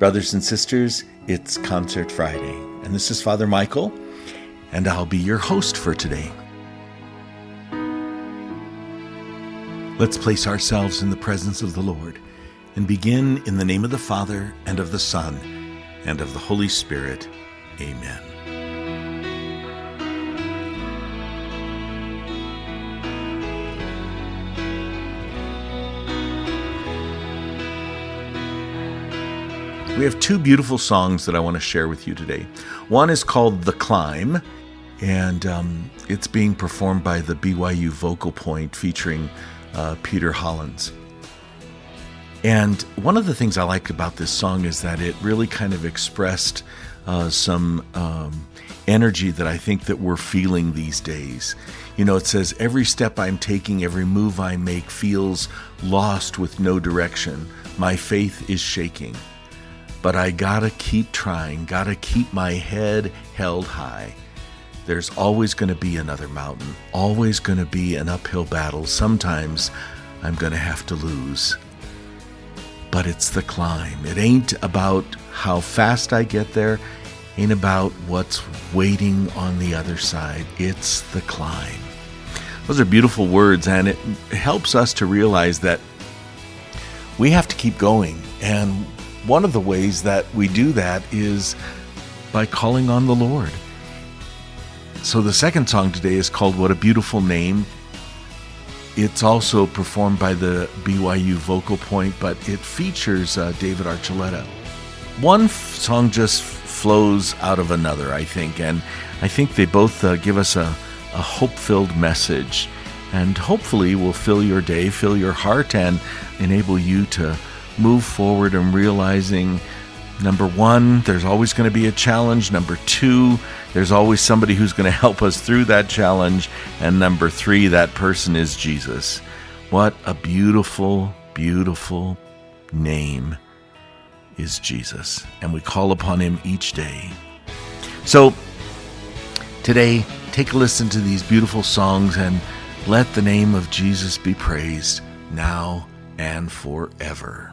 Brothers and sisters, it's Concert Friday, and this is Father Michael, and I'll be your host for today. Let's place ourselves in the presence of the Lord and begin in the name of the Father, and of the Son, and of the Holy Spirit. Amen. We have two beautiful songs that I want to share with you today. One is called The Climb, and um, it's being performed by the BYU Vocal Point featuring uh, Peter Hollens. And one of the things I liked about this song is that it really kind of expressed uh, some um, energy that I think that we're feeling these days. You know, it says, Every step I'm taking, every move I make feels lost with no direction. My faith is shaking. But I gotta keep trying, gotta keep my head held high. There's always gonna be another mountain, always gonna be an uphill battle. Sometimes I'm gonna have to lose. But it's the climb. It ain't about how fast I get there, ain't about what's waiting on the other side. It's the climb. Those are beautiful words, and it helps us to realize that we have to keep going. And one of the ways that we do that is by calling on the Lord. So the second song today is called What a Beautiful Name. It's also performed by the BYU Vocal Point, but it features uh, David Archuleta. One f- song just flows out of another, I think, and I think they both uh, give us a, a hope filled message and hopefully will fill your day, fill your heart, and enable you to move forward and realizing number one, there's always going to be a challenge. Number two, there's always somebody who's going to help us through that challenge. And number three, that person is Jesus. What a beautiful, beautiful name is Jesus. And we call upon him each day. So today, take a listen to these beautiful songs and let the name of Jesus be praised now and forever.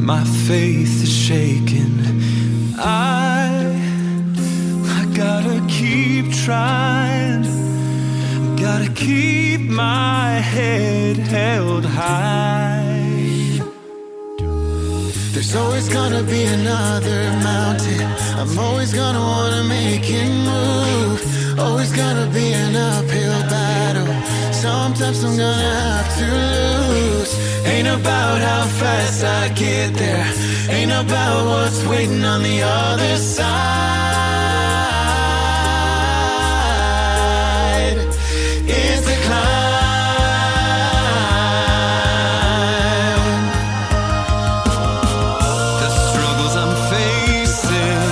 My faith is shaken. I, I gotta keep trying. Gotta keep my head held high. There's always gonna be another mountain. I'm always gonna wanna make it move. Always gonna be an uphill battle. Sometimes I'm gonna have to lose. Ain't about how fast I get there. Ain't about what's waiting on the other side. It's a climb. The struggles I'm facing,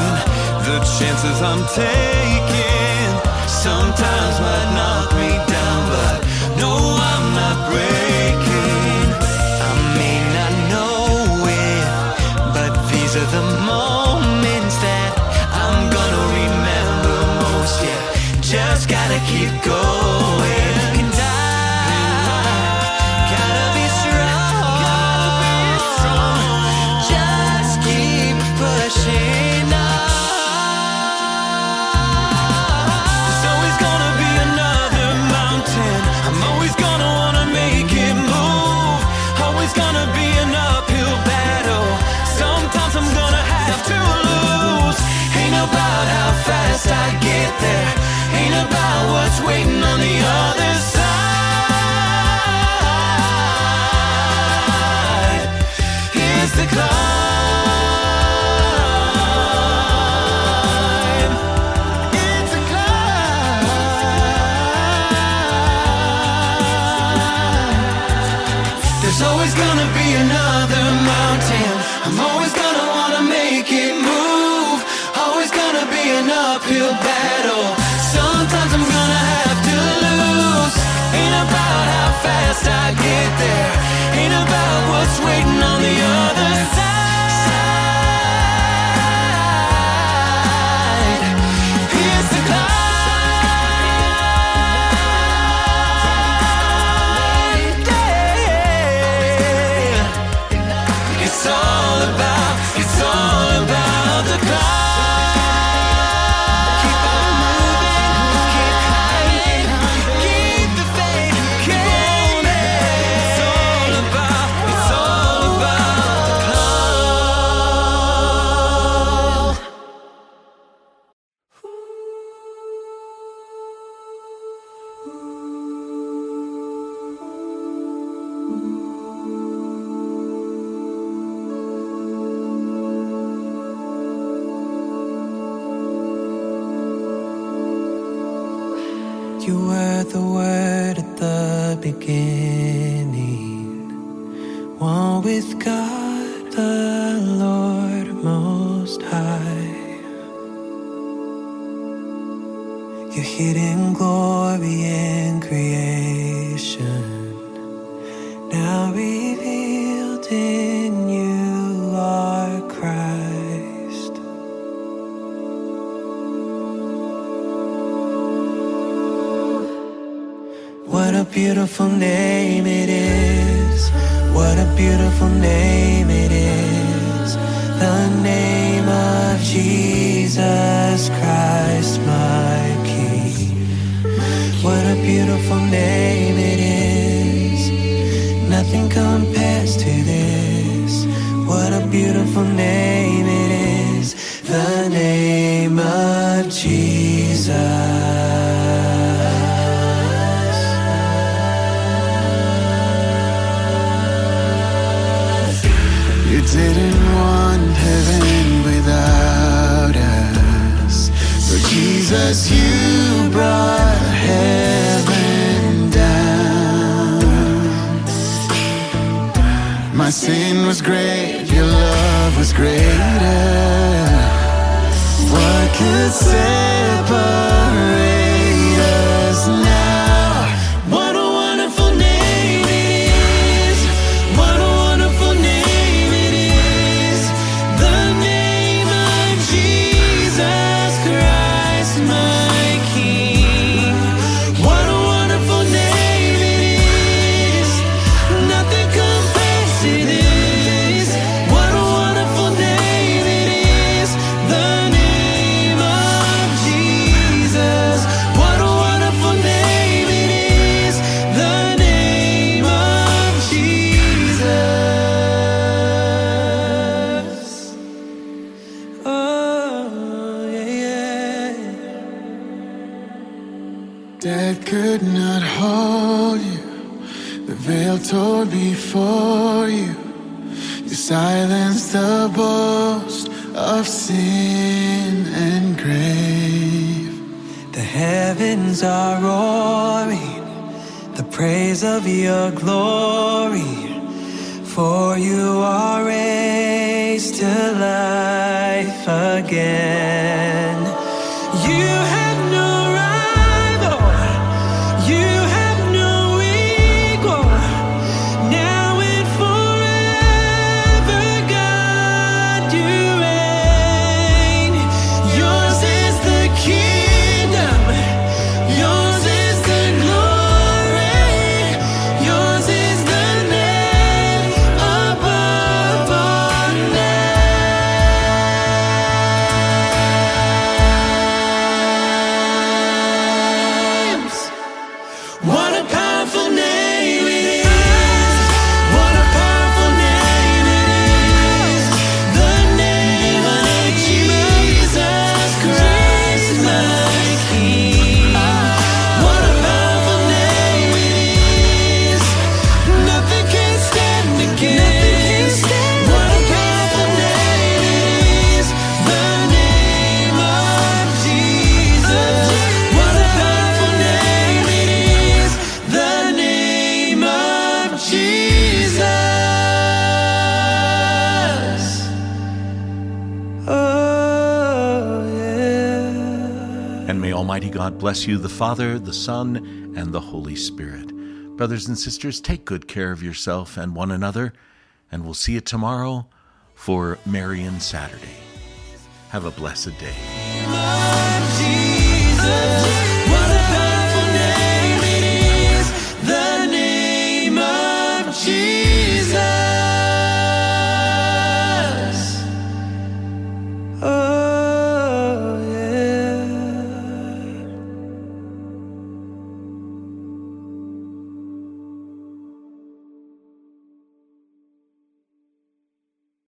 the chances I'm taking, sometimes might knock just gotta keep going. I get there. Ain't about what's waiting the word at the beginning, one with God the Lord Most High. Your hidden glory in creation, beautiful name it is. What a beautiful name it is. The name of Jesus Christ, my King. What a beautiful name heaven without us. For Jesus, you brought heaven down. My sin was great, your love was greater. What could separate Death could not hold you. The veil tore before you. You silenced the boast of sin and grave. The heavens are roaring, the praise of your glory. For you are raised to life again. Almighty God bless you, the Father, the Son, and the Holy Spirit. Brothers and sisters, take good care of yourself and one another, and we'll see you tomorrow for Marian Saturday. Have a blessed day.